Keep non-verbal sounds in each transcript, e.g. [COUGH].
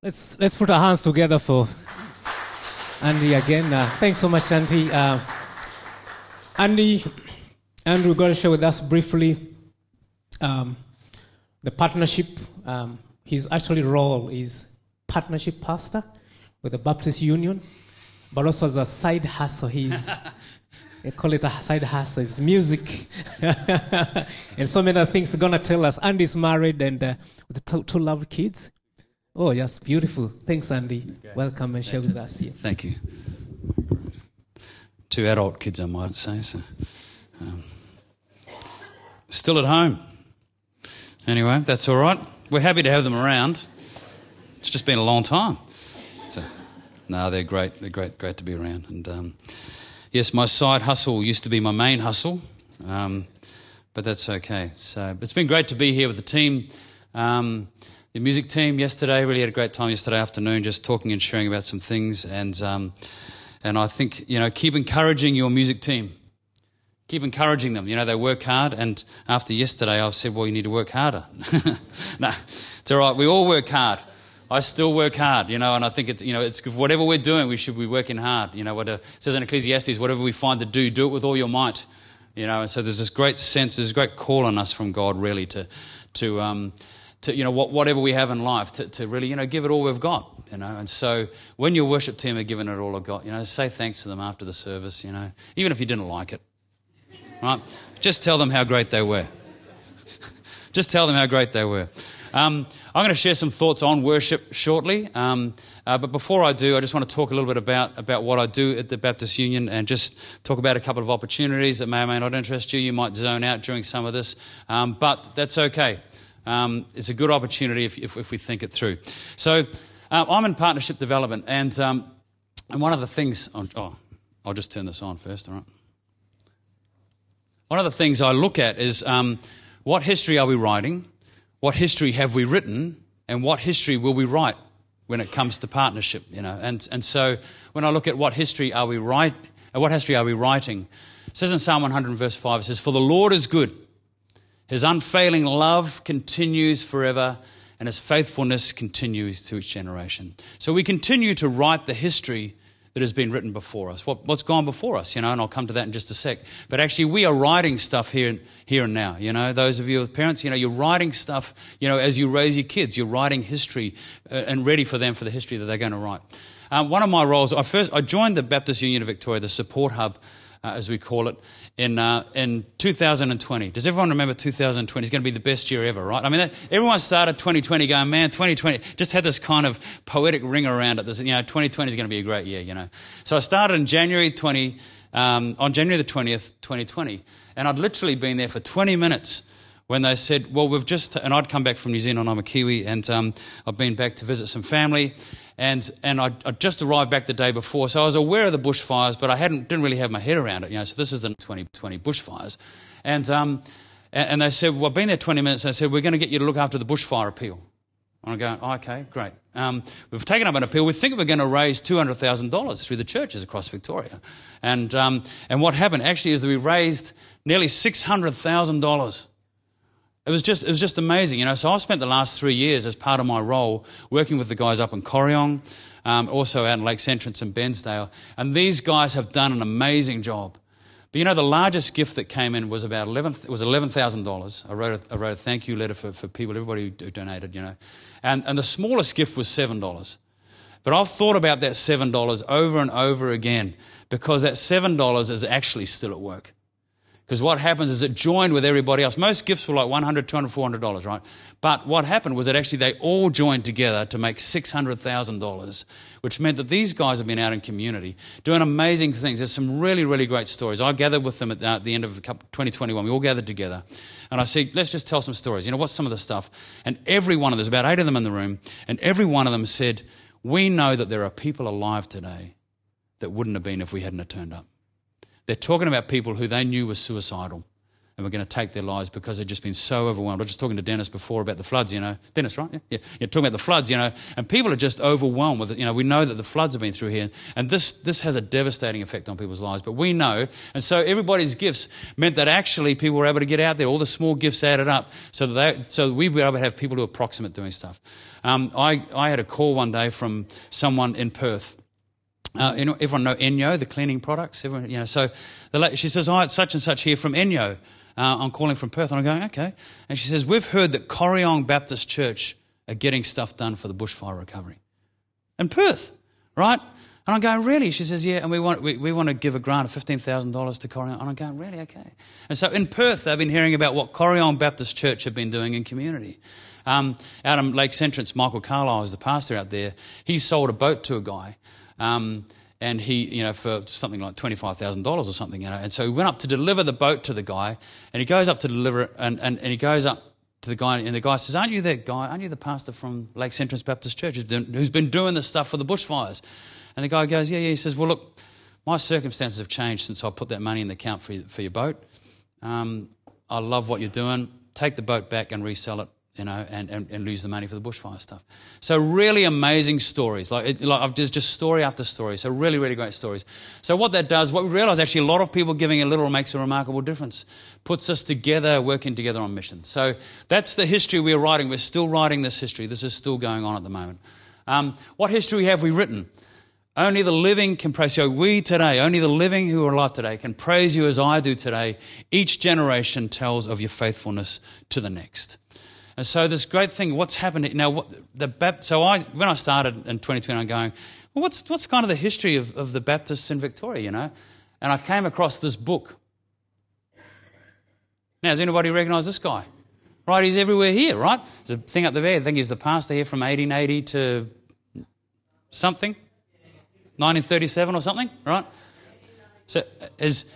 Let's let's put our hands together for Andy again. Uh, thanks so much, Andy. Uh, Andy, Andrew, going to share with us briefly um, the partnership. Um, his actually role is partnership pastor with the Baptist Union, but also as a side hustle, he's [LAUGHS] they call it a side hustle. It's music [LAUGHS] and so many other things. Going to tell us. Andy's married and uh, with two, two lovely kids. Oh, yes, beautiful. Thanks, Andy. Okay. Welcome and share with us. Yeah. Thank you. Two adult kids, I might say. So, um, still at home. Anyway, that's all right. We're happy to have them around. It's just been a long time. So, no, they're great. They're great. Great to be around. And um, yes, my side hustle used to be my main hustle, um, but that's okay. So, it's been great to be here with the team. Um, the music team yesterday. Really had a great time yesterday afternoon, just talking and sharing about some things. And um, and I think you know, keep encouraging your music team. Keep encouraging them. You know, they work hard. And after yesterday, I've said, well, you need to work harder. [LAUGHS] no, it's all right. We all work hard. I still work hard, you know, and I think it's, you know, it's whatever we're doing, we should be working hard. You know, what it says in Ecclesiastes, whatever we find to do, do it with all your might. You know, and so there's this great sense, there's a great call on us from God, really, to, to, um, to you know whatever we have in life to, to really you know give it all we've got you know. And so when your worship team are giving it all they've got you know say thanks to them after the service you know even if you didn't like it right? Just tell them how great they were. [LAUGHS] Just tell them how great they were. Um, i'm going to share some thoughts on worship shortly um, uh, but before i do i just want to talk a little bit about, about what i do at the baptist union and just talk about a couple of opportunities that may or may not interest you. You might zone out during some of this um, but that's okay um, it's a good opportunity if, if, if, we think it through. So uh, I'm in partnership development, and, um, and one of the things, oh, oh, I'll just turn this on first, all right? One of the things I look at is um, what history are we writing? What history have we written? And what history will we write when it comes to partnership? You know, and, and so when I look at what history are we write, uh, what history are we writing? It says in Psalm 100 verse 5, it says, For the Lord is good his unfailing love continues forever, and his faithfulness continues to each generation. So we continue to write the history that has been written before us. What, has gone before us, you know, and I'll come to that in just a sec. But actually, we are writing stuff here and, here and now. You know, those of you with parents, you know, you're writing stuff, you know, as you raise your kids, you're writing history uh, and ready for them for the history that they're going to write. Um, one of my roles, I first, I joined the Baptist Union of Victoria, the support hub, uh, as we call it, in, uh, in 2020. Does everyone remember 2020 is going to be the best year ever, right? I mean, everyone started 2020 going, man, 2020 just had this kind of poetic ring around it. This, you know, 2020 is going to be a great year, you know. So I started in January 20, um, on January the 20th, 2020, and I'd literally been there for 20 minutes when they said, Well, we've just, and I'd come back from New Zealand, I'm a Kiwi, and um, I've been back to visit some family, and, and I'd, I'd, just arrived back the day before, so I was aware of the bushfires, but I hadn't, didn't really have my head around it, you know, so this is the 2020 bushfires. And, um, and they said, Well, I've been there 20 minutes, and they said, We're going to get you to look after the bushfire appeal. And I go, oh, okay, great. Um, we've taken up an appeal. We think we're going to raise $200,000 through the churches across Victoria. And, um, and what happened actually is that we raised nearly $600,000 it was just it was just amazing, you know. So I've spent the last three years as part of my role working with the guys up in Corryong, um, also out in Lakes Entrance and Bairnsdale, and these guys have done an amazing job. But you know, the largest gift that came in was about eleven. It was eleven thousand dollars. I wrote a, I wrote a thank you letter for, for people, everybody who donated, you know, and and the smallest gift was seven dollars. But I've thought about that seven dollars over and over again because that seven dollars is actually still at work. Because what happens is it joined with everybody else. Most gifts were like $100, $200, $400, right? But what happened was that actually they all joined together to make $600,000, which meant that these guys have been out in community doing amazing things. There's some really, really great stories. I gathered with them at the end of 2021. We all gathered together. And I said, let's just tell some stories. You know, what's some of the stuff? And every one of them, there's about eight of them in the room, and every one of them said, we know that there are people alive today that wouldn't have been if we hadn't have turned up. They're talking about people who they knew were suicidal. and we're going to take their lives because they've just been so overwhelmed. I was just talking to Dennis before about the floods, you know. Dennis, right? Yeah, yeah. yeah talking about the floods, you know, and people are just overwhelmed with it. You know, we know that the floods have been through here, and this, this has a devastating effect on people's lives, but we know, and so everybody's gifts meant that actually people were able to get out there. All the small gifts added up so that they, so we were able to have people who are proximate doing stuff. Um, I, I had a call one day from someone in Perth uh, everyone know ENJO, the cleaning products. Everyone, you know, so the, she says, "Oh, it's such and such here from ENJO. Uh, I'm calling from Perth." And I'm going, "Okay." And she says, "We've heard that Corryong Baptist Church are getting stuff done for the bushfire recovery in Perth, right?" And I'm going, "Really?" She says, "Yeah." And we want we, we want to give a grant of fifteen thousand dollars to Corryong. And I'm going, "Really? Okay." And so in Perth, they've been hearing about what Corryong Baptist Church have been doing in community. Um, out in Lakes Entrance, Michael Carlisle is the pastor out there. He sold a boat to a guy. Um, and he, you know, for something like $25,000 or something, you know. And so he went up to deliver the boat to the guy, and he goes up to deliver it, and, and, and he goes up to the guy, and the guy says, Aren't you that guy? Aren't you the pastor from Lakes Entrance Baptist Church who's been doing this stuff for the bushfires? And the guy goes, Yeah, yeah. He says, Well, look, my circumstances have changed since I put that money in the account for, for your boat. Um, I love what you're doing. Take the boat back and resell it you know, and, and, and, lose the money for the bushfire stuff. So really amazing stories. Like, it, like there's just story after story. So really, really great stories. So what that does, what we realize actually a lot of people giving a little makes a remarkable difference. Puts us together, working together on mission. So that's the history we're writing. We're still writing this history. This is still going on at the moment. Um, what history have we written? Only the living can praise you. We today, only the living who are alive today can praise you as I do today. Each generation tells of your faithfulness to the next. And so this great thing, what's happened now? What, the so I when I started in 2020, I'm going, well, what's what's kind of the history of, of the Baptists in Victoria, you know? And I came across this book. Now, does anybody recognise this guy? Right, he's everywhere here, right? There's a thing up there. I think he's the pastor here from 1880 to something, 1937 or something, right? So is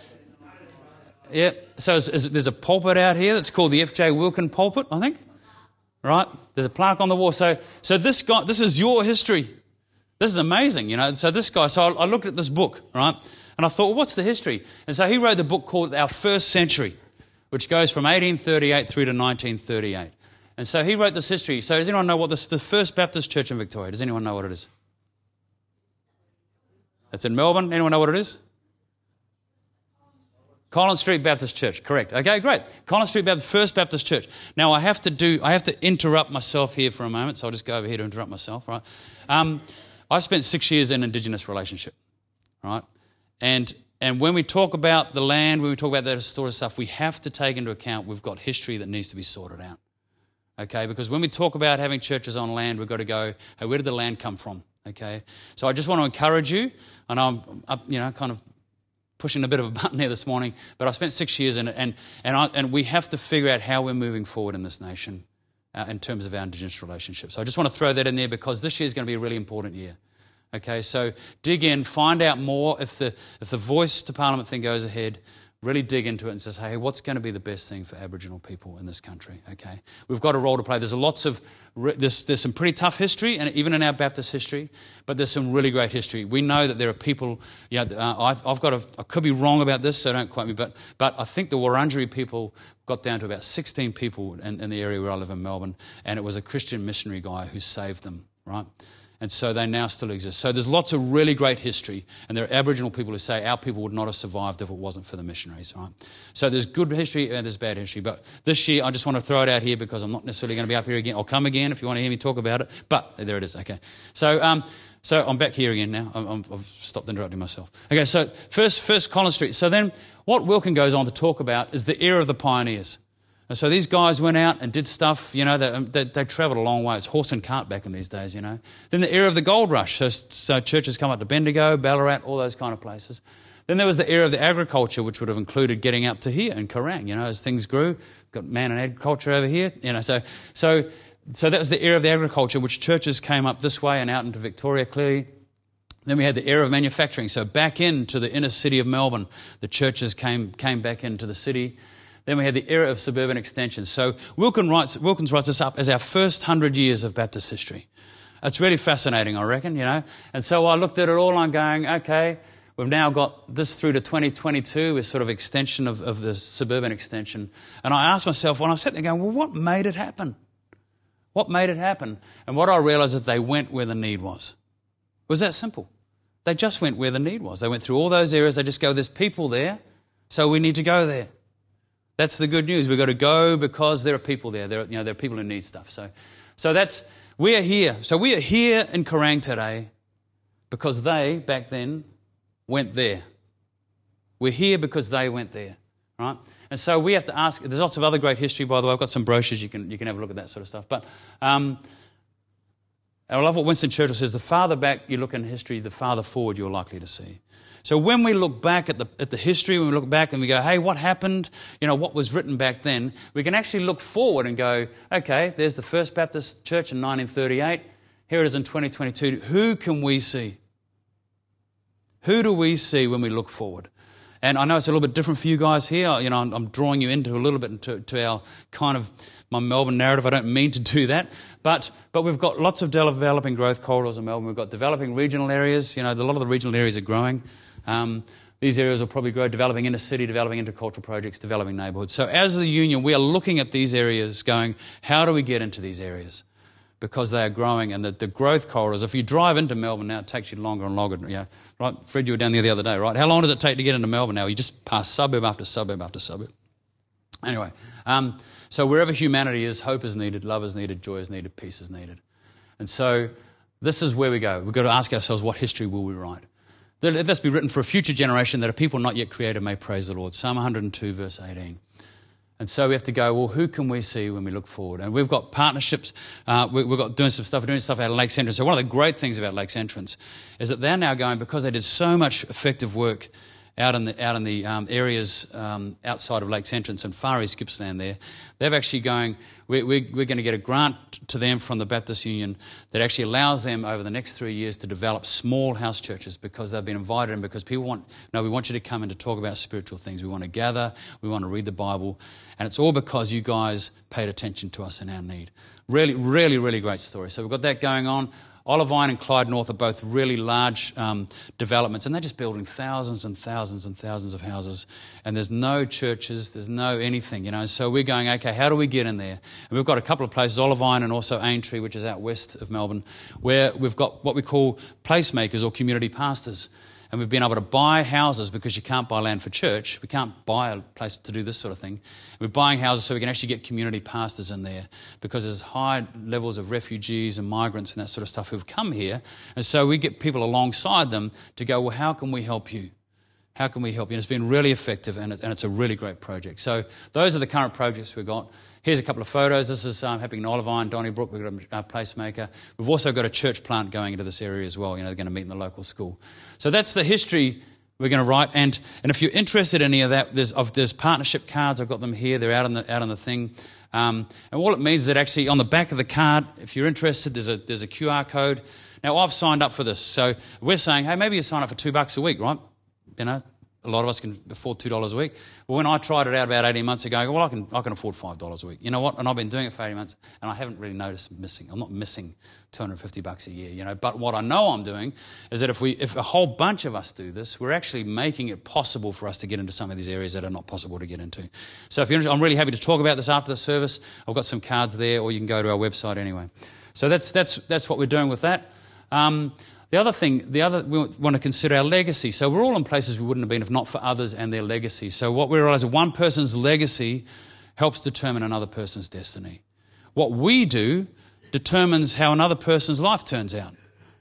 yeah. So is, is, there's a pulpit out here that's called the F.J. Wilkin pulpit, I think right? There's a plaque on the wall. So, so this guy, this is your history. This is amazing, you know. So this guy, so I, I looked at this book, right? And I thought, well, what's the history? And so he wrote the book called Our First Century, which goes from 1838 through to 1938. And so he wrote this history. So does anyone know what this, the first Baptist church in Victoria, does anyone know what it is? It's in Melbourne. Anyone know what it is? Collins Street Baptist Church, correct. Okay, great. Collins Street Baptist, First Baptist Church. Now I have to do, I have to interrupt myself here for a moment, so I'll just go over here to interrupt myself, right? Um, I spent six years in Indigenous relationship, right? And and when we talk about the land, when we talk about that sort of stuff, we have to take into account we've got history that needs to be sorted out. Okay, because when we talk about having churches on land, we've got to go, hey, where did the land come from? Okay, so I just want to encourage you, and I'm, you know, kind of pushing a bit of a button here this morning, but I spent six years in it, and, and, I, and we have to figure out how we're moving forward in this nation uh, in terms of our Indigenous relationships. So I just want to throw that in there because this year is going to be a really important year. Okay, so dig in, find out more. If the, if the voice to Parliament thing goes ahead, really dig into it and say, hey, what's going to be the best thing for Aboriginal people in this country? Okay, we've got a role to play. There's lots of there's, there's some pretty tough history, and even in our Baptist history, but there's some really great history. We know that there are people. You know, uh, I've, I've, got a, I could be wrong about this, so don't quote me, but but I think the Wurundjeri people got down to about 16 people in, in the area where I live in Melbourne, and it was a Christian missionary guy who saved them. Right. And so they now still exist. So there's lots of really great history, and there are Aboriginal people who say our people would not have survived if it wasn't for the missionaries, right? So there's good history and there's bad history. But this year, I just want to throw it out here because I'm not necessarily going to be up here again. I'll come again if you want to hear me talk about it. But there it is, okay. So, um, so I'm back here again now. i have stopped interrupting myself. Okay, so first, first Collins Street. So then what Wilkin goes on to talk about is the era of the pioneers. And so these guys went out and did stuff, you know, they, um, they, they travelled a long way. It's horse and cart back in these days, you know. Then the era of the gold rush. So, so churches come up to Bendigo, Ballarat, all those kind of places. Then there was the era of the agriculture, which would have included getting up to here in Kerang, you know, as things grew. Got man and agriculture over here, you know. So, so, so that was the era of the agriculture, which churches came up this way and out into Victoria clearly. Then we had the era of manufacturing. So back into the inner city of Melbourne, the churches came, came back into the city. Then we had the era of suburban extension. So Wilkins writes, Wilkins writes this up as our first hundred years of Baptist history. It's really fascinating, I reckon, you know. And so I looked at it all I'm going, okay, We've now got this through to 2022 as sort of extension of, of the suburban extension. And I asked myself when I sat there going, well, what made it happen? What made it happen? And what I realized is that they went where the need was. It was that simple. They just went where the need was. They went through all those areas. They just go, there's people there, so we need to go there. That's the good news. We've got to go because there are people there. There are, you know, there are people who need stuff. So, so that's, we are here. So we are here in Kerang today because they, back then, went there. We're here because they went there, right? And so we have to ask. There's lots of other great history, by the way. I've got some brochures you can you can have a look at that sort of stuff. But um, I love what Winston Churchill says: the farther back you look in history, the farther forward you're likely to see. So when we look back at the, at the history, when we look back and we go, hey, what happened? You know, what was written back then? We can actually look forward and go, okay, there's the First Baptist Church in 1938. Here it is in 2022. Who can we see? Who do we see when we look forward? And I know it's a little bit different for you guys here. You know, I'm, drawing you into a little bit into to our kind of my Melbourne narrative. I don't mean to do that, but but we've got lots of developing growth corridors in Melbourne. We've got developing regional areas. You know, a lot of the regional areas are growing. Um, these areas will probably grow, developing inner city, developing intercultural projects, developing neighbourhoods. So, as the union, we are looking at these areas, going, how do we get into these areas? Because they are growing, and the, the growth corridors. If you drive into Melbourne now, it takes you longer and longer. Yeah, right. Fred, you were down there the other day, right? How long does it take to get into Melbourne now? You just pass suburb after suburb after suburb. Anyway, um, so wherever humanity is, hope is needed, love is needed, joy is needed, peace is needed. And so this is where we go. We've got to ask ourselves, what history will we write? Let this be written for a future generation that a people not yet created may praise the Lord. Psalm 102, verse 18. And so we have to go, well, who can we see when we look forward? And we've got partnerships. Uh, we, have got doing some stuff, doing stuff out of Lakes Entrance. So one of the great things about Lakes Entrance is that they're now going, because they did so much effective work out in the, out in the um, areas um, outside of Lakes Entrance and Far East Gippsland there, they've actually going, we're, we're, we're, going to get a grant to them from the Baptist Union that actually allows them over the next three years to develop small house churches because they've been invited and because people want, no, we want you to come in to talk about spiritual things. We want to gather, we want to read the Bible, and it's all because you guys paid attention to us in our need. Really, really, really great story. So we've got that going on. Olivine and Clyde North are both really large um, developments, and they're just building thousands and thousands and thousands of houses. And there's no churches, there's no anything, you know. So we're going, okay, how do we get in there? And we've got a couple of places, Olivine and also Aintree, which is out west of Melbourne, where we've got what we call placemakers or community pastors and we've been able to buy houses because you can't buy land for church. We can't buy a place to do this sort of thing. We're buying houses so we can actually get community pastors in there because there's high levels of refugees and migrants and that sort of stuff who've come here. And so we get people alongside them to go, well, how can we help you? How can we help you? And it's been really effective and, it's a really great project. So those are the current projects we've got. Here's a couple of photos. This is um, happening in Olivine, Donnybrook. We've got a, a placemaker. We've also got a church plant going into this area as well. You know, they're going to meet in the local school. So that's the history we're going to write. And, and if you're interested in any of that, there's, of, there's partnership cards. I've got them here. They're out on the, out on the thing. Um, and all it means is that actually on the back of the card, if you're interested, there's a, there's a QR code. Now, I've signed up for this. So we're saying, hey, maybe you sign up for two bucks a week, right? You know, a lot of us can afford two dollars a week. But when I tried it out about eighteen months ago, I go, well, I can I can afford five dollars a week. You know what? And I've been doing it for eighteen months, and I haven't really noticed missing. I'm not missing two hundred fifty bucks a year. You know, but what I know I'm doing is that if we if a whole bunch of us do this, we're actually making it possible for us to get into some of these areas that are not possible to get into. So if you're interested, I'm really happy to talk about this after the service. I've got some cards there, or you can go to our website anyway. So that's that's that's what we're doing with that. Um, the other thing, the other, we want to consider our legacy. So we're all in places we wouldn't have been if not for others and their legacy. So what we realize is one person's legacy helps determine another person's destiny. What we do determines how another person's life turns out.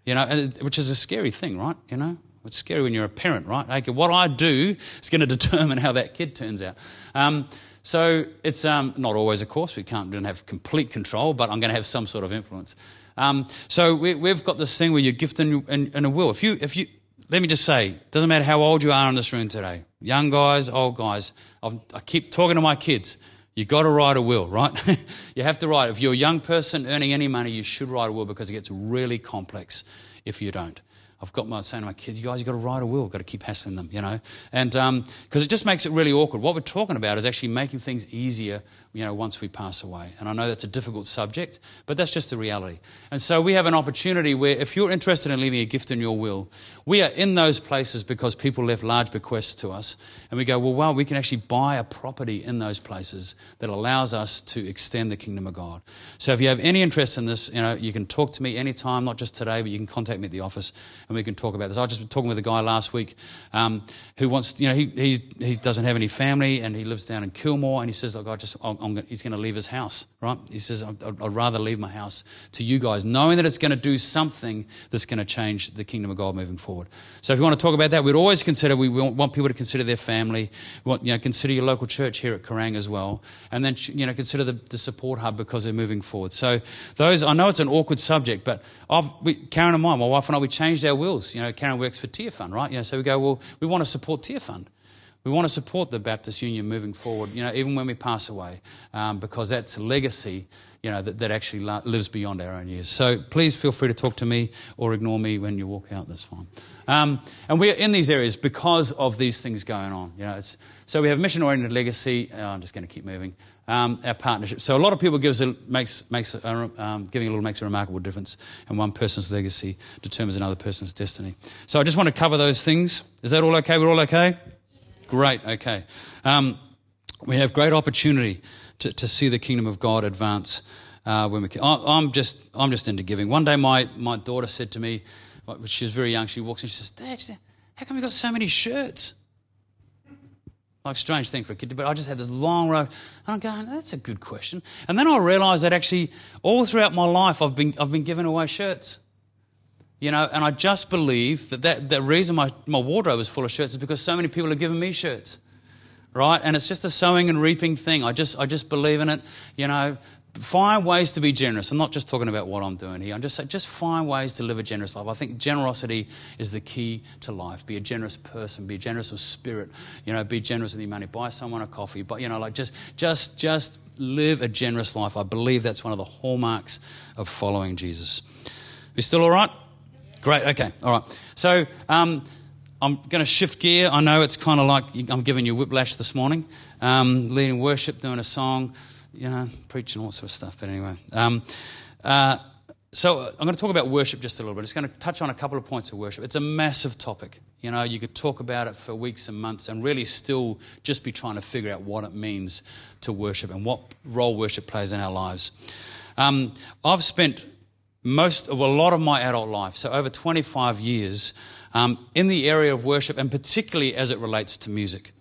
You know, which is a scary thing, right? You know, it's scary when you're a parent, right? What I do is going [LAUGHS] to determine how that kid turns out. Um, so it's um, not always, of course. We can't don't have complete control, but I'm going to have some sort of influence. Um, so we, have got this thing where you're gifted in, a will. If you, if you, let me just say, it doesn't matter how old you are in this room today, young guys, old guys. I've, i keep talking to my kids. You've got to write a will, right? [LAUGHS] you have to write. If you're a young person earning any money, you should write a will because it gets really complex if you don't. I've got my saying to my kids, you guys, you've got to write a will, got to keep hassling them, you know. And because um, it just makes it really awkward. What we're talking about is actually making things easier, you know, once we pass away. And I know that's a difficult subject, but that's just the reality. And so we have an opportunity where if you're interested in leaving a gift in your will, we are in those places because people left large bequests to us. And we go, well, wow, we can actually buy a property in those places that allows us to extend the kingdom of God. So if you have any interest in this, you know, you can talk to me anytime, not just today, but you can contact me at the office and we can talk about this. I was just talking with a guy last week um, who wants, you know, he, he, he doesn't have any family and he lives down in Kilmore and he says, look, I just, I'm, I'm, he's going to leave his house, right? He says, I'd, I'd rather leave my house to you guys, knowing that it's going to do something that's going to change the kingdom of God moving forward. So if you want to talk about that, we'd always consider, we want people to consider their family. We want, you know, consider your local church here at Kerang as well. And then, you know, consider the, the support hub because they're moving forward. So those, I know it's an awkward subject, but I've, we, Karen and I, my wife and I, we changed our wills. You know, Karen works for Tear Fund, right? You know, so we go, well, we want to support Tear Fund. We want to support the Baptist Union moving forward, you know, even when we pass away, um, because that's a legacy, you know, that, that actually lives beyond our own years. So please feel free to talk to me or ignore me when you walk out. That's fine. Um, and we're in these areas because of these things going on. You know, so we have mission-oriented legacy. Oh, I'm just going to keep moving. Um, our partnership. So a lot of people gives a, makes makes a, um, giving a little makes a remarkable difference, and one person's legacy determines another person's destiny. So I just want to cover those things. Is that all okay? We're all okay. Great, okay. Um, we have great opportunity to, to see the kingdom of God advance uh, when we can. I'm just, I'm just into giving. One day my, my daughter said to me, she was very young, she walks in, she says, Dad, how come you got so many shirts? Like strange thing for a kid, but I just had this long row. And I'm going, that's a good question. And then I realized that actually all throughout my life I've been, I've been giving away shirts. You know, and I just believe that, that the reason my, my wardrobe is full of shirts is because so many people have given me shirts. Right? And it's just a sowing and reaping thing. I just, I just believe in it. You know, find ways to be generous. I'm not just talking about what I'm doing here. I'm just saying, just find ways to live a generous life. I think generosity is the key to life. Be a generous person. Be generous of spirit. You know, be generous with your money. Buy someone a coffee. But you know, like just, just, just live a generous life. I believe that's one of the hallmarks of following Jesus. We still all right? Great, okay, all right. So um, I'm going to shift gear. I know it's kind of like I'm giving you whiplash this morning, um, leading worship, doing a song, you know, preaching, all sort of stuff. But anyway. Um, uh, so I'm going to talk about worship just a little bit. It's going to touch on a couple of points of worship. It's a massive topic. You know, you could talk about it for weeks and months and really still just be trying to figure out what it means to worship and what role worship plays in our lives. Um, I've spent most of a lot of my adult life, so over 25 years, um, in the area of worship, and particularly as it relates to music.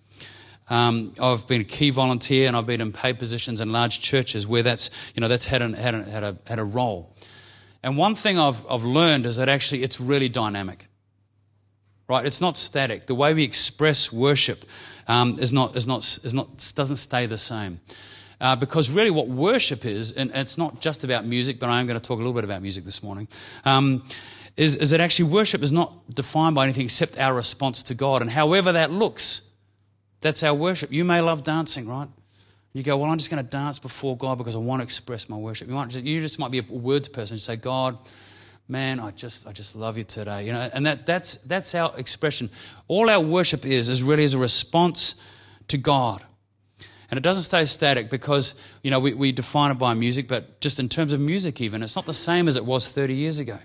Um, I've been a key volunteer, and I've been in paid positions in large churches where that's you know that's had, an, had, a, had, a, had a role. And one thing I've, I've learned is that actually it's really dynamic. Right? It's not static. The way we express worship um, is not is not is not doesn't stay the same. Uh, because really, what worship is, and it's not just about music, but I am going to talk a little bit about music this morning, um, is, is that actually worship is not defined by anything except our response to God. And however that looks, that's our worship. You may love dancing, right? You go, well, I'm just going to dance before God because I want to express my worship. You, might you just might be a words person. You say, God, man, I just, I just love you today. You know, and that, that's, that's our expression. All our worship is, is really is a response to God. And it doesn't stay static because, you know, we, we define it by music, but just in terms of music, even, it's not the same as it was 30 years ago.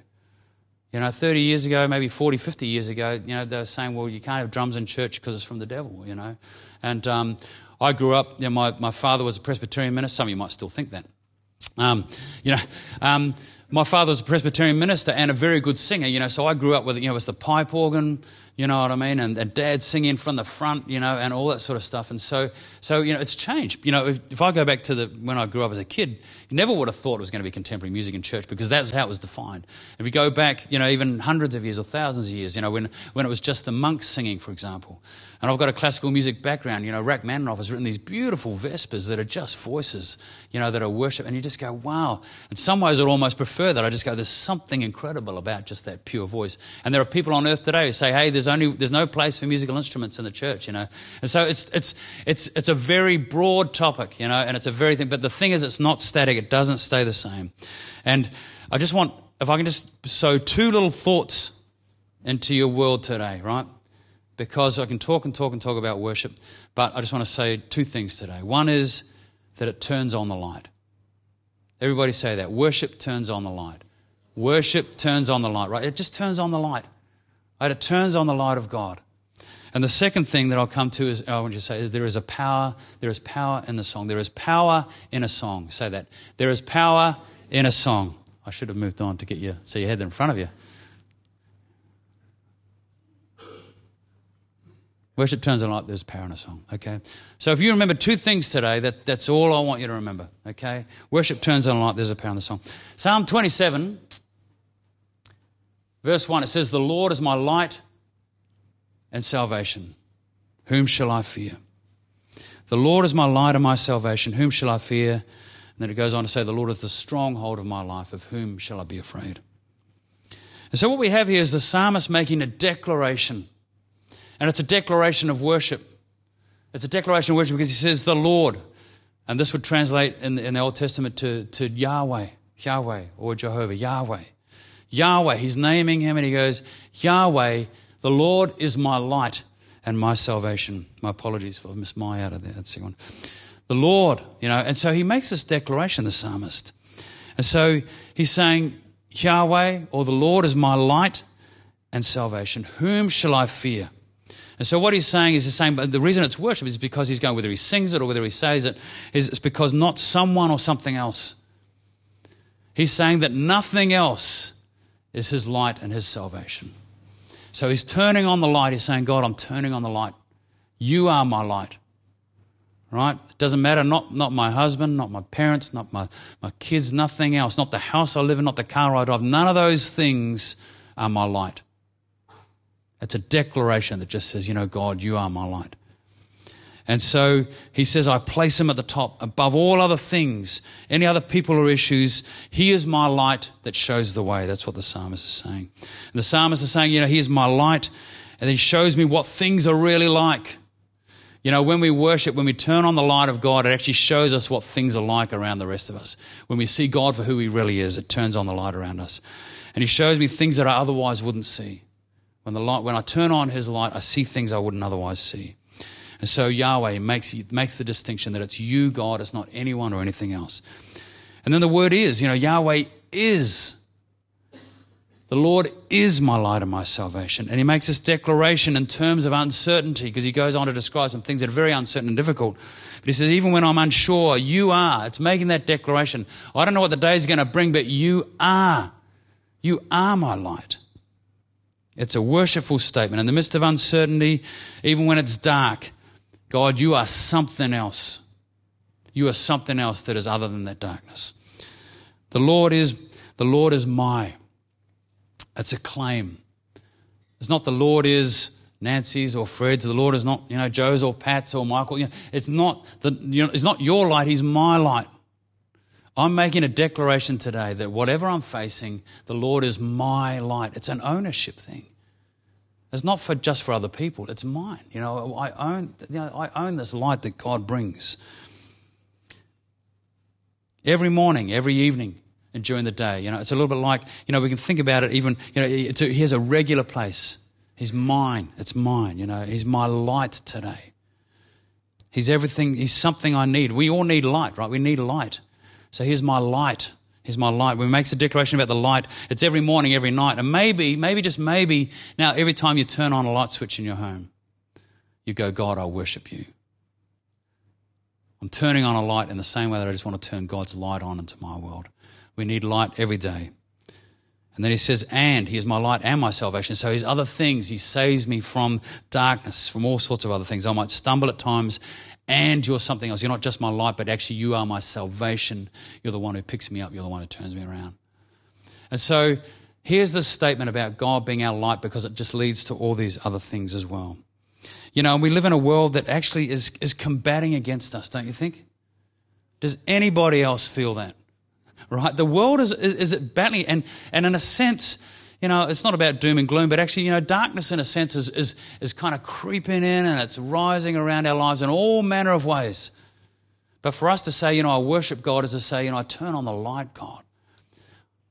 You know, 30 years ago, maybe 40, 50 years ago, you know, they were saying, well, you can't have drums in church because it's from the devil, you know. And um, I grew up, you know, my, my father was a Presbyterian minister. Some of you might still think that. Um, you know, um, my father was a Presbyterian minister and a very good singer, you know, so I grew up with, you know, it was the pipe organ, you know what I mean? And, and dad singing from the front, you know, and all that sort of stuff. And so, so you know, it's changed. You know, if, if I go back to the, when I grew up as a kid, you never would have thought it was going to be contemporary music in church because that's how it was defined. If you go back, you know, even hundreds of years or thousands of years, you know, when, when it was just the monks singing, for example. And I've got a classical music background. You know, Rachmaninoff has written these beautiful Vespers that are just voices, you know, that are worship. And you just go, wow. In some ways, I'd almost prefer that. I just go, there's something incredible about just that pure voice. And there are people on earth today who say, hey, there's only, there's no place for musical instruments in the church, you know. And so it's, it's, it's, it's a very broad topic, you know, and it's a very thing. But the thing is, it's not static. It doesn't stay the same. And I just want, if I can just sow two little thoughts into your world today, right? Because I can talk and talk and talk about worship, but I just want to say two things today. One is that it turns on the light. Everybody say that. Worship turns on the light. Worship turns on the light, right? It just turns on the light. Right? It turns on the light of God. And the second thing that I'll come to is I want you to say is there is a power, there is power in the song. There is power in a song. Say that. There is power in a song. I should have moved on to get you so you had that in front of you. Worship turns on light, there's power in a song, okay? So if you remember two things today, that, that's all I want you to remember, okay? Worship turns on light, there's a power in the song. Psalm 27, verse 1, it says, The Lord is my light and salvation. Whom shall I fear? The Lord is my light and my salvation. Whom shall I fear? And then it goes on to say, The Lord is the stronghold of my life. Of whom shall I be afraid? And so what we have here is the psalmist making a declaration and it's a declaration of worship. It's a declaration of worship because he says, the Lord. And this would translate in the, in the Old Testament to, to Yahweh, Yahweh, or Jehovah, Yahweh. Yahweh, he's naming him and he goes, Yahweh, the Lord is my light and my salvation. My apologies for Miss My out of there. That's the one. The Lord, you know, and so he makes this declaration, the psalmist. And so he's saying, Yahweh or the Lord is my light and salvation. Whom shall I fear? And so what he's saying is the same, but the reason it's worship is because he's going, whether he sings it or whether he says it, is it's because not someone or something else. He's saying that nothing else is his light and his salvation. So he's turning on the light. He's saying, God, I'm turning on the light. You are my light. Right? It doesn't matter, not, not my husband, not my parents, not my, my kids, nothing else, not the house I live in, not the car I drive. None of those things are my light. It's a declaration that just says, you know, God, you are my light. And so he says, I place him at the top above all other things, any other people or issues. He is my light that shows the way. That's what the psalmist is saying. And the psalmist is saying, you know, he is my light and he shows me what things are really like. You know, when we worship, when we turn on the light of God, it actually shows us what things are like around the rest of us. When we see God for who he really is, it turns on the light around us. And he shows me things that I otherwise wouldn't see. When, the light, when I turn on his light, I see things I wouldn't otherwise see. And so Yahweh makes, makes the distinction that it's you, God, it's not anyone or anything else. And then the word is, you know, Yahweh is. The Lord is my light and my salvation. And he makes this declaration in terms of uncertainty because he goes on to describe some things that are very uncertain and difficult. But he says, even when I'm unsure, you are. It's making that declaration. I don't know what the day is going to bring, but you are. You are my light. It's a worshipful statement. In the midst of uncertainty, even when it's dark, God, you are something else. You are something else that is other than that darkness. The Lord is, the Lord is my. It's a claim. It's not the Lord is Nancy's or Fred's. The Lord is not, you know, Joe's or Pat's or Michael. You know, it's not the, you know, it's not your light. He's my light. I'm making a declaration today that whatever I'm facing, the Lord is my light. It's an ownership thing. It's not for just for other people. It's mine. You know, I own. You know, I own this light that God brings. Every morning, every evening, and during the day. You know, it's a little bit like you know we can think about it. Even you know, it's a, here's a regular place. He's mine. It's mine. You know, he's my light today. He's everything. He's something I need. We all need light, right? We need light. So here's my light. Here's my light. When he makes a declaration about the light, it's every morning, every night. And maybe, maybe just maybe, now every time you turn on a light switch in your home, you go, God, I worship you. I'm turning on a light in the same way that I just want to turn God's light on into my world. We need light every day. And then he says, and he is my light and my salvation. So his other things, he saves me from darkness, from all sorts of other things. I might stumble at times and you're something else. You're not just my light, but actually you are my salvation. You're the one who picks me up. You're the one who turns me around. And so here's the statement about God being our light because it just leads to all these other things as well. You know, we live in a world that actually is, is combating against us, don't you think? Does anybody else feel that? Right? The world is, is, is battling, and, and in a sense, you know, it's not about doom and gloom, but actually, you know, darkness in a sense is, is, is kind of creeping in and it's rising around our lives in all manner of ways. But for us to say, you know, I worship God is to say, you know, I turn on the light, God.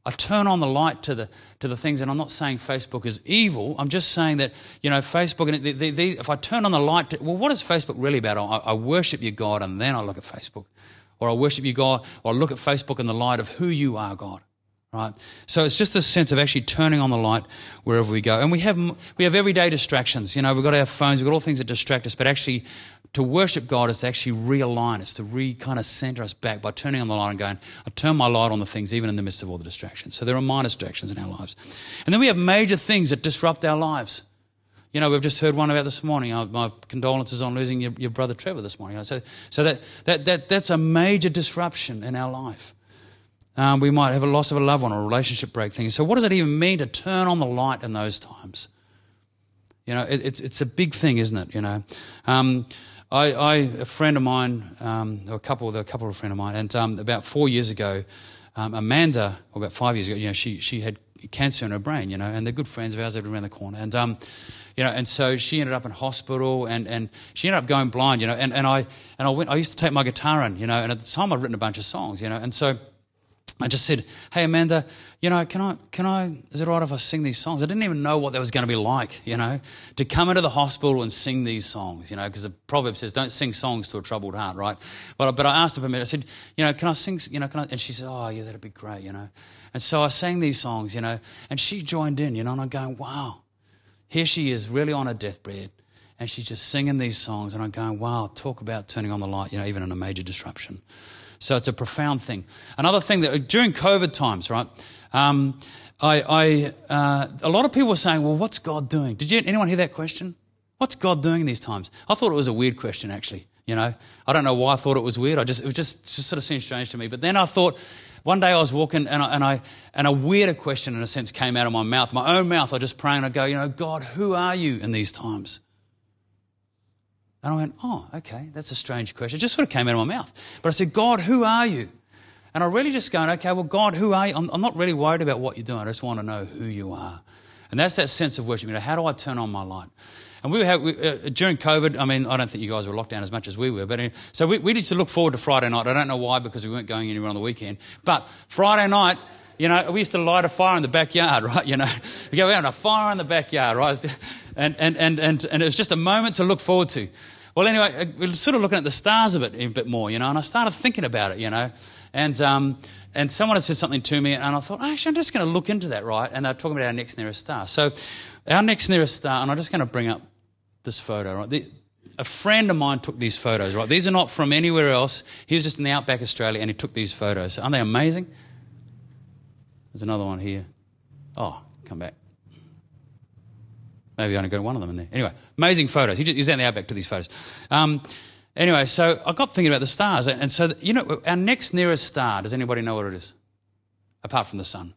I turn on the light to the, to the things, and I'm not saying Facebook is evil. I'm just saying that, you know, Facebook, and the, the, the, if I turn on the light, to, well, what is Facebook really about? I, I worship you, God, and then I look at Facebook. Or I worship you, God, or I look at Facebook in the light of who you are, God. Right? So it's just this sense of actually turning on the light wherever we go. And we have, we have everyday distractions. You know, we've got our phones, we've got all things that distract us, but actually to worship God is to actually realign us, to re kind of center us back by turning on the light and going, I turn my light on the things even in the midst of all the distractions. So there are minor distractions in our lives. And then we have major things that disrupt our lives. You know, we've just heard one about this morning. Uh, my condolences on losing your, your brother Trevor this morning. So, so that, that, that, that's a major disruption in our life. Um, we might have a loss of a loved one or a relationship break thing. So, what does it even mean to turn on the light in those times? You know, it, it's, it's a big thing, isn't it? You know, um, I, I, a friend of mine, um, a couple, a couple of friend of mine, and um, about four years ago, um, Amanda, or about five years ago, you know, she, she had cancer in her brain, you know, and they're good friends of ours, live around the corner. And, um, you know, and so she ended up in hospital and, and she ended up going blind, you know, and, and I, and I went, I used to take my guitar in, you know, and at the time I'd written a bunch of songs, you know, and so, I just said, "Hey Amanda, you know, can I, can I? Is it right if I sing these songs?" I didn't even know what that was going to be like, you know, to come into the hospital and sing these songs, you know, because the proverb says, "Don't sing songs to a troubled heart," right? But but I asked her permission. I said, "You know, can I sing? You know, can I?" And she said, "Oh yeah, that'd be great," you know. And so I sang these songs, you know, and she joined in, you know, and I'm going, "Wow, here she is, really on her deathbed." And she's just singing these songs, and I'm going, wow, talk about turning on the light, you know, even in a major disruption. So it's a profound thing. Another thing that during COVID times, right? Um, I, I uh, a lot of people were saying, "Well, what's God doing?" Did you anyone hear that question? What's God doing in these times? I thought it was a weird question, actually. You know, I don't know why I thought it was weird. I just it was just, just sort of seemed strange to me. But then I thought, one day I was walking and I, and I and a weirder question in a sense came out of my mouth, my own mouth. I just pray and I go, you know, God, who are you in these times? And I went, oh, okay, that's a strange question. It just sort of came out of my mouth. But I said, God, who are you? And I really just going, okay, well, God, who are you? I'm, I'm not really worried about what you're doing. I just want to know who you are. And that's that sense of worship. You know, how do I turn on my light? And we were we, uh, during COVID. I mean, I don't think you guys were locked down as much as we were, but anyway, so we, we did to look forward to Friday night. I don't know why because we weren't going anywhere on the weekend. But Friday night, you know, we used to light a fire in the backyard, [LAUGHS] right? You know, we go out a fire in the backyard, right? [LAUGHS] And and and and and it was just a moment to look forward to. Well, anyway, we're sort of looking at the stars of it a bit more, you know, and I started thinking about it, you know, and um, and someone had said something to me, and I thought, actually, I'm just going to look into that, right? And they're talking about our next nearest star. So, our next nearest star, and I'm just going to bring up this photo, right? The, a friend of mine took these photos, right? These are not from anywhere else. He was just in the outback Australia, and he took these photos. Aren't they amazing? There's another one here. Oh, come back. Maybe I only got one of them in there. Anyway, amazing photos. He he's out in the outback to these photos. Um, anyway, so I got thinking about the stars. And so, you know, our next nearest star, does anybody know what it is? Apart from the sun.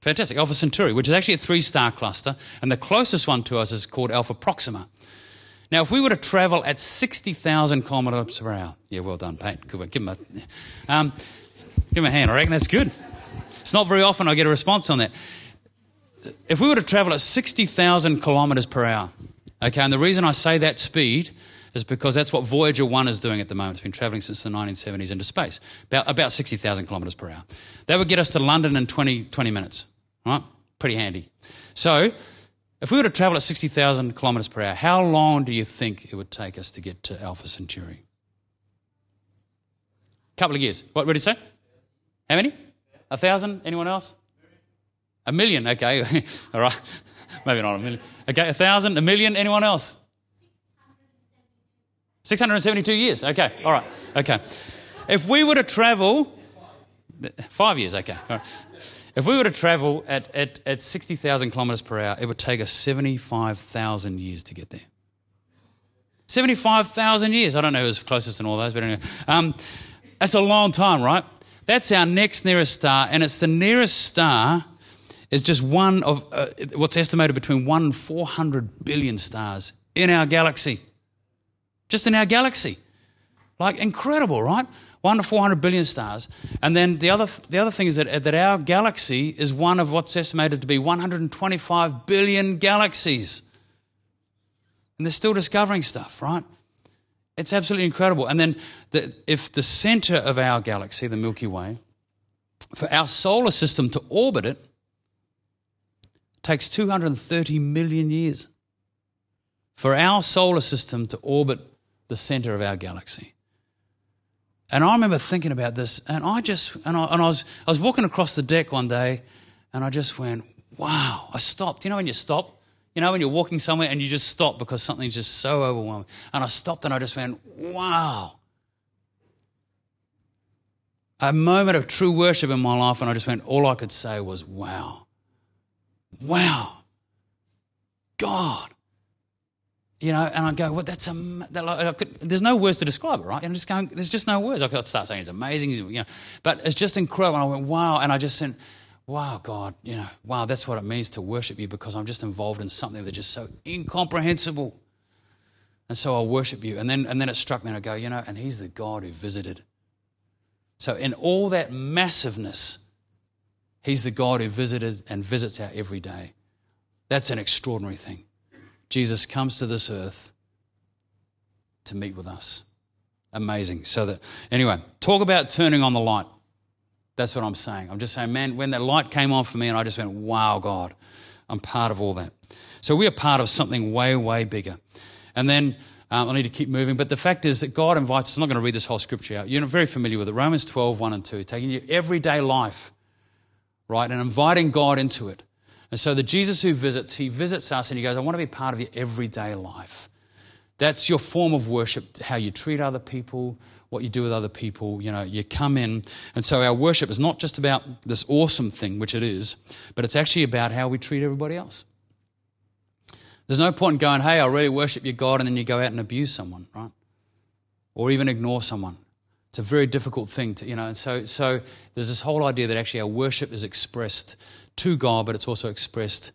Fantastic. Alpha Centauri, which is actually a three star cluster. And the closest one to us is called Alpha Proxima. Now, if we were to travel at 60,000 kilometres per hour, yeah, well done, Pat. Good Give him a, um, give him a hand. I reckon that's good. It's not very often I get a response on that if we were to travel at 60,000 kilometers per hour, okay, and the reason I say that speed is because that's what Voyager 1 is doing at the moment. It's been traveling since the 1970s into space, about, about 60,000 kilometers per hour. That would get us to London in 20, 20 minutes, right? Pretty handy. So, if we were to travel at 60,000 kilometers per hour, how long do you think it would take us to get to Alpha Centauri? A couple of years. What would you say? How many? A thousand? Anyone else? A million, okay. [LAUGHS] All right. Maybe not a million. Okay, a thousand, a million, anyone else? 672 years. Okay, all right. Okay. If we were to travel, five years, okay. If we were to travel at, at, at 60,000 kilometres per hour, it would take us 75,000 years to get there. 75,000 years. I don't know who's closest in all those, but anyway. Um, that's a long time, right? That's our next nearest star, and it's the nearest star is just one of uh, what's estimated between 1 and 400 billion stars in our galaxy. Just in our galaxy. Like incredible, right? 1 to 400 billion stars. And then the other, the other thing is that, that our galaxy is one of what's estimated to be 125 billion galaxies. And they're still discovering stuff, right? It's absolutely incredible. And then the, if the center of our galaxy, the Milky Way, for our solar system to orbit it takes 230 million years. For our solar system to orbit the center of our galaxy. And I remember thinking about this, and I just, and I, and I was, I was walking across the deck one day, and I just went, wow. I stopped. You know when you stop? You know when you're walking somewhere and you just stop because something's just so overwhelming. And I stopped and I just went, wow. A moment of true worship in my life, and I just went, all I could say was, wow. Wow. God you know, and I go, well, that's a, like, could, there's no words to describe it, right? And I'm just going, there's just no words. I could start saying it's amazing, you know, but it's just incredible. And I went, wow. And I just said, wow, God, you know, wow, that's what it means to worship you because I'm just involved in something that's just so incomprehensible. And so I'll worship you. And then, and then it struck me and I go, you know, and he's the God who visited. So in all that massiveness, he's the God who visited and visits our every day. That's an extraordinary thing. Jesus comes to this earth to meet with us. Amazing. So that, anyway, talk about turning on the light. That's what I'm saying. I'm just saying, man, when that light came on for me, and I just went, wow, God, I'm part of all that. So we are part of something way, way bigger. And then um, I need to keep moving. But the fact is that God invites us, I'm not going to read this whole scripture out. You're very familiar with it. Romans 12, 1 and 2, taking your everyday life, right, and inviting God into it. And so the Jesus who visits, he visits us and he goes, I want to be part of your everyday life. That's your form of worship, how you treat other people, what you do with other people. You know, you come in. And so our worship is not just about this awesome thing, which it is, but it's actually about how we treat everybody else. There's no point in going, hey, I really worship your God, and then you go out and abuse someone, right? Or even ignore someone. It's a very difficult thing to, you know. So, so there's this whole idea that actually our worship is expressed to God, but it's also expressed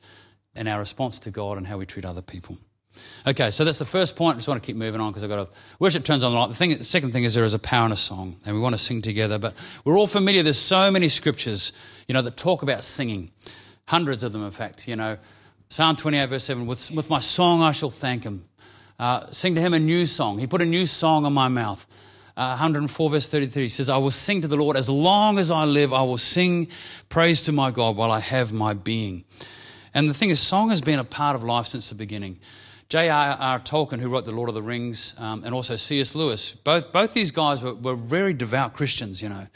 in our response to God and how we treat other people. Okay, so that's the first point. I just want to keep moving on because I've got to. Worship turns on the light. The, thing, the second thing is there is a power in a song, and we want to sing together. But we're all familiar. There's so many scriptures, you know, that talk about singing. Hundreds of them, in fact. You know, Psalm 28, verse 7 With, with my song I shall thank him. Uh, sing to him a new song. He put a new song on my mouth. 104 verse 33 says, I will sing to the Lord as long as I live. I will sing praise to my God while I have my being. And the thing is, song has been a part of life since the beginning. J.R.R. Tolkien, who wrote The Lord of the Rings, um, and also C.S. Lewis, both, both these guys were, were very devout Christians, you know.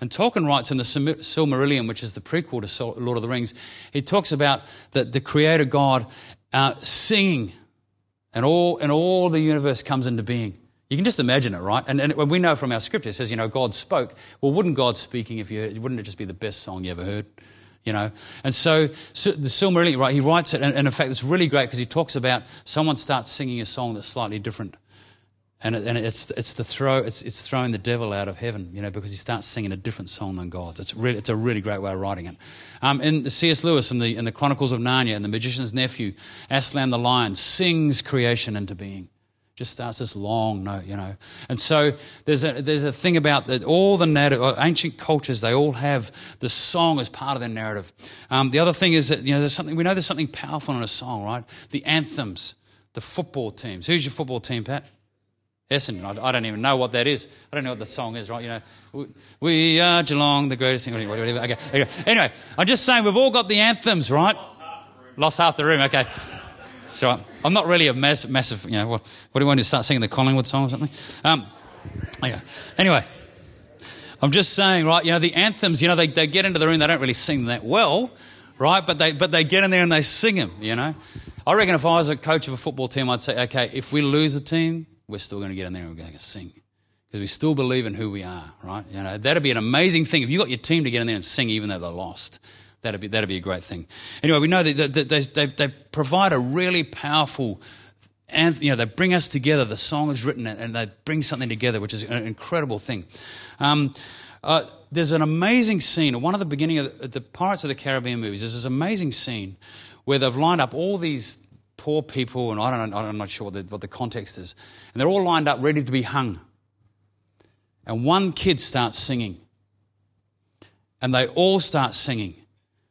And Tolkien writes in the Silmarillion, which is the prequel to Lord of the Rings, he talks about the, the Creator God uh, singing, and all, and all the universe comes into being. You can just imagine it, right? And, and we know from our scripture, it says, you know, God spoke. Well, wouldn't God speaking if you, wouldn't it just be the best song you ever heard? You know? And so, so the Silmarillion, right, he writes it, and, and in fact, it's really great because he talks about someone starts singing a song that's slightly different. And, it, and it's, it's, the throw, it's, it's throwing the devil out of heaven, you know, because he starts singing a different song than God's. It's, really, it's a really great way of writing it. Um, in C.S. Lewis in the, in the Chronicles of Narnia and the Magician's Nephew, Aslan the Lion sings creation into being just starts this long note, you know. And so there's a, there's a thing about that all the narrative, uh, ancient cultures, they all have the song as part of their narrative. Um, the other thing is that, you know, there's something, we know there's something powerful in a song, right? The anthems, the football teams. Who's your football team, Pat? Essendon. I, don't even know what that is. I don't know what the song is, right? You know, we, are Geelong, the greatest thing. Whatever. Okay, okay. Anyway, I'm just saying we've all got the anthems, right? Lost half the room. Okay. So I'm not really a mass, massive, you know, what, what do you want to start singing the Collingwood song or something? Um, yeah. Anyway, I'm just saying, right, you know, the anthems, you know, they, they get into the room, they don't really sing that well, right? But they, but they get in there and they sing them, you know? I reckon if I was a coach of a football team, I'd say, okay, if we lose the team, we're still going to get in there and we're going to sing. Because we still believe in who we are, right? You know, that'd be an amazing thing if you got your team to get in there and sing even though they're lost. That'd be, that'd be a great thing. Anyway, we know that, that they, they, they provide a really powerful and you know they bring us together. The song is written, and they bring something together, which is an incredible thing. Um, uh, there's an amazing scene. One of the beginning of the, the, Pirates of the Caribbean movies. There's this amazing scene where they've lined up all these poor people, and I don't know, I'm not sure what the, what the context is, and they're all lined up ready to be hung. And one kid starts singing, and they all start singing.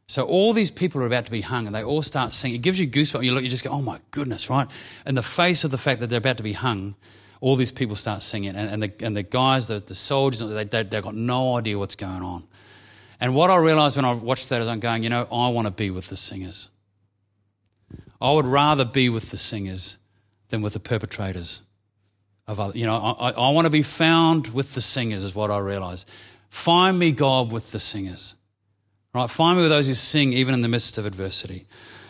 So all these people are about to be hung and they all start singing. It gives you goosebumps. You look, you just go, oh my goodness, right? In the face of the fact that they're about to be hung, all these people start singing. And, and, the, and the guys, the, the soldiers, they, they, they've got no idea what's going on. And what I realized when I watched that is I'm going, you know, I want to be with the singers. I would rather be with the singers than with the perpetrators of other. You know, I, I want to be found with the singers, is what I realized. Find me, God, with the singers. Right? Find me with those who sing even in the midst of adversity.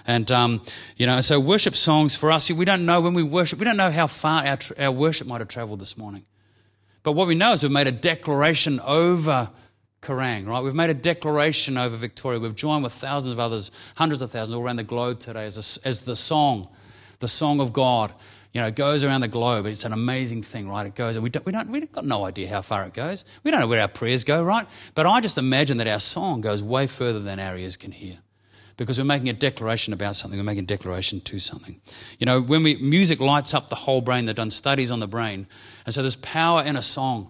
And, um, you know, so worship songs for us, we don't know when we worship, we don't know how far our, our worship might have traveled this morning. But what we know is we've made a declaration over Kerang, right? We've made a declaration over Victoria. We've joined with thousands of others, hundreds of thousands all around the globe today as, a, as the song, the song of God. You know, it goes around the globe. It's an amazing thing, right? It goes, and we don't, we don't, we've got no idea how far it goes. We don't know where our prayers go, right? But I just imagine that our song goes way further than our ears can hear because we're making a declaration about something. We're making a declaration to something. You know, when we, music lights up the whole brain. They've done studies on the brain. And so there's power in a song.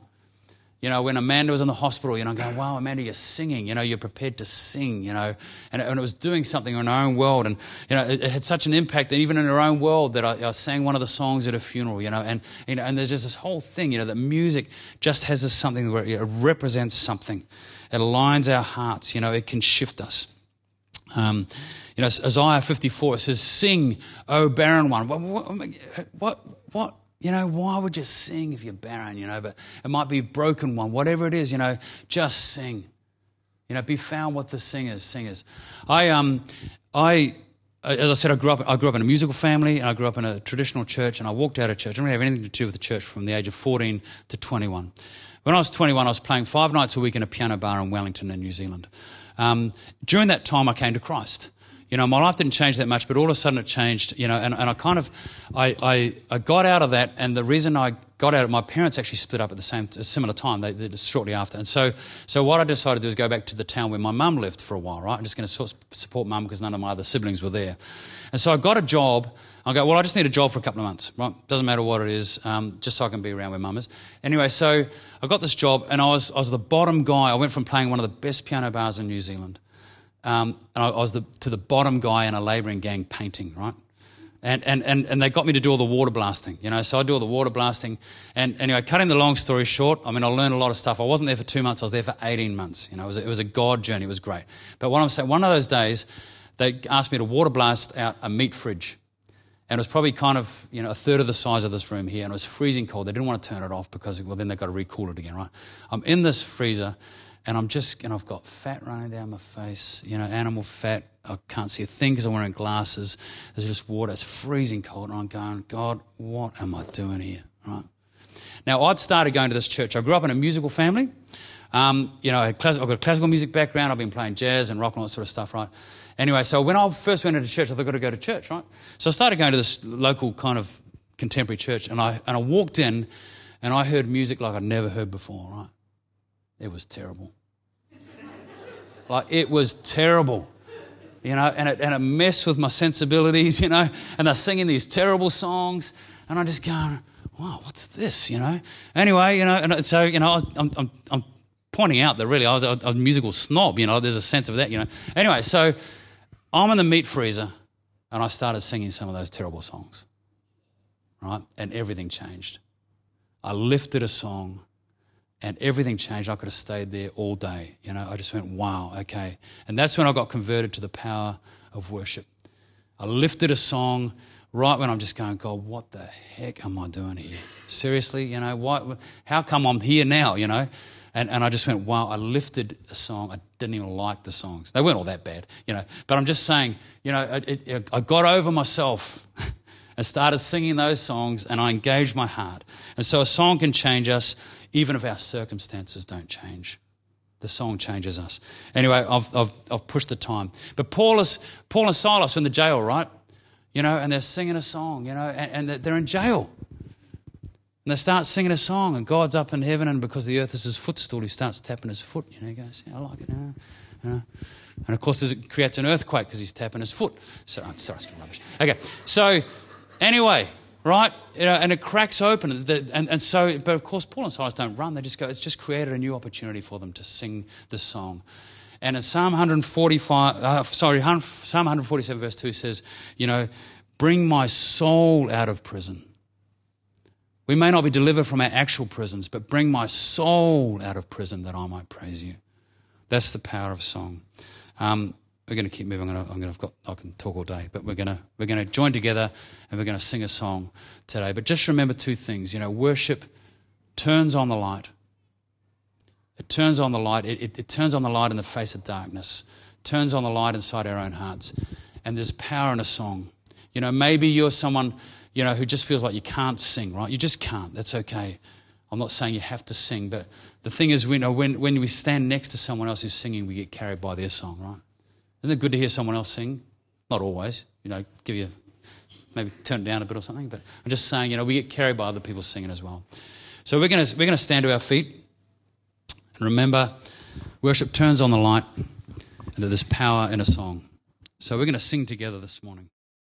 You know, when Amanda was in the hospital, you know, going, wow, Amanda, you're singing. You know, you're prepared to sing, you know. And, and it was doing something in our own world. And, you know, it, it had such an impact, even in her own world, that I, I, sang one of the songs at a funeral, you know. And, you know, and there's just this whole thing, you know, that music just has this something where it represents something. It aligns our hearts, you know, it can shift us. Um, you know, Isaiah 54 it says, Sing, O barren one. What, what, what, you know, why would you sing if you're barren, you know? But it might be a broken one, whatever it is, you know, just sing. You know, be found with the singers, singers. I, um, I, as I said, I grew up. I grew up in a musical family, and I grew up in a traditional church. And I walked out of church. I didn't have anything to do with the church from the age of 14 to 21. When I was 21, I was playing five nights a week in a piano bar in Wellington, in New Zealand. Um, during that time, I came to Christ. You know, my life didn't change that much, but all of a sudden it changed, you know, and, and I kind of, I, I, I got out of that, and the reason I got out of my parents actually split up at the same, similar time, they, they, shortly after. And so, so what I decided to do was go back to the town where my mum lived for a while, right? I'm just going to support mum because none of my other siblings were there. And so I got a job. I go, well, I just need a job for a couple of months, right? Doesn't matter what it is, um, just so I can be around where mum is. Anyway, so I got this job, and I was, I was the bottom guy. I went from playing one of the best piano bars in New Zealand um, and I, was the, to the bottom guy in a labouring gang painting, right? And, and, and, and they got me to do all the water blasting, you know. So I do all the water blasting. And anyway, cutting the long story short, I mean, I learned a lot of stuff. I wasn't there for two months, I was there for 18 months. You know, it was a, it was a God journey, it was great. But what I'm saying, one of those days, they asked me to water blast out a meat fridge. And it was probably kind of, you know, a third of the size of this room here, and it was freezing cold. They didn't want to turn it off because, well, then they've got to recool it again, right? I'm in this freezer, and I'm just, and I've got fat running down my face, you know, animal fat. I can't see a thing because I'm wearing glasses. There's just water. It's freezing cold. And I'm going, God, what am I doing here? Right. Now, I'd started going to this church. I grew up in a musical family. Um, you know, I've got a classical music background. I've been playing jazz and rock and all that sort of stuff, right? Anyway, so when I first went into church, I thought I've got to go to church, right? So I started going to this local kind of contemporary church, and I, and I walked in, and I heard music like I'd never heard before, right? It was terrible. like, it was terrible. You know, and it, and it messed with my sensibilities, you know, and they're singing these terrible songs, and I'm just going, wow, what's this, you know? Anyway, you know, and so, you know, I'm, I'm, I'm pointing out that really I was a, a musical snob, you know, there's a sense of that, you know. Anyway, so I'm in the meat freezer, and I started singing some of those terrible songs, right? And everything changed. I lifted a song and everything changed. I could have stayed there all day. You know, I just went, wow, okay. And that's when I got converted to the power of worship. I lifted a song right when I'm just going, God, what the heck am I doing here? Seriously, you know, why, how come I'm here now, you know? And, and I just went, wow, I lifted a song. I didn't even like the songs. They weren't all that bad, you know. But I'm just saying, you know, it, it, I got over myself [LAUGHS] and started singing those songs and I engaged my heart. And so a song can change us even if our circumstances don't change. The song changes us. Anyway, I've, I've, I've pushed the time. But Paul, is, Paul and Silas are in the jail, right? You know, and they're singing a song, you know, and, and they're in jail. And they start singing a song, and God's up in heaven, and because the earth is his footstool, he starts tapping his foot. You know, he goes, yeah, I like it. You know, And of course, it creates an earthquake because he's tapping his foot. So, I'm sorry, it's rubbish. Okay, so anyway, right? You know, and it cracks open. And, and so, but of course, Paul and Silas don't run. They just go, it's just created a new opportunity for them to sing the song. And in Psalm 145, uh, sorry, Psalm 147, verse 2 says, you know, bring my soul out of prison. We may not be delivered from our actual prisons, but bring my soul out of prison that I might praise you. That's the power of song. Um, we're going to keep moving. I'm going to, I've got, I can talk all day, but we're going to, we're going to join together and we're going to sing a song today. But just remember two things. You know, worship turns on the light. It turns on the light. It, it, it turns on the light in the face of darkness. Turns on the light inside our own hearts. And there's power in a song. You know, maybe you're someone, you know, who just feels like you can't sing, right? You just can't. That's okay. I'm not saying you have to sing, but the thing is, we know when, when we stand next to someone else who's singing, we get carried by their song, right? Isn't it good to hear someone else sing? Not always, you know, give you, maybe turn it down a bit or something, but I'm just saying, you know, we get carried by other people singing as well. So we're going to, we're going to stand to our feet and remember, worship turns on the light and that there's power in a song. So we're going to sing together this morning.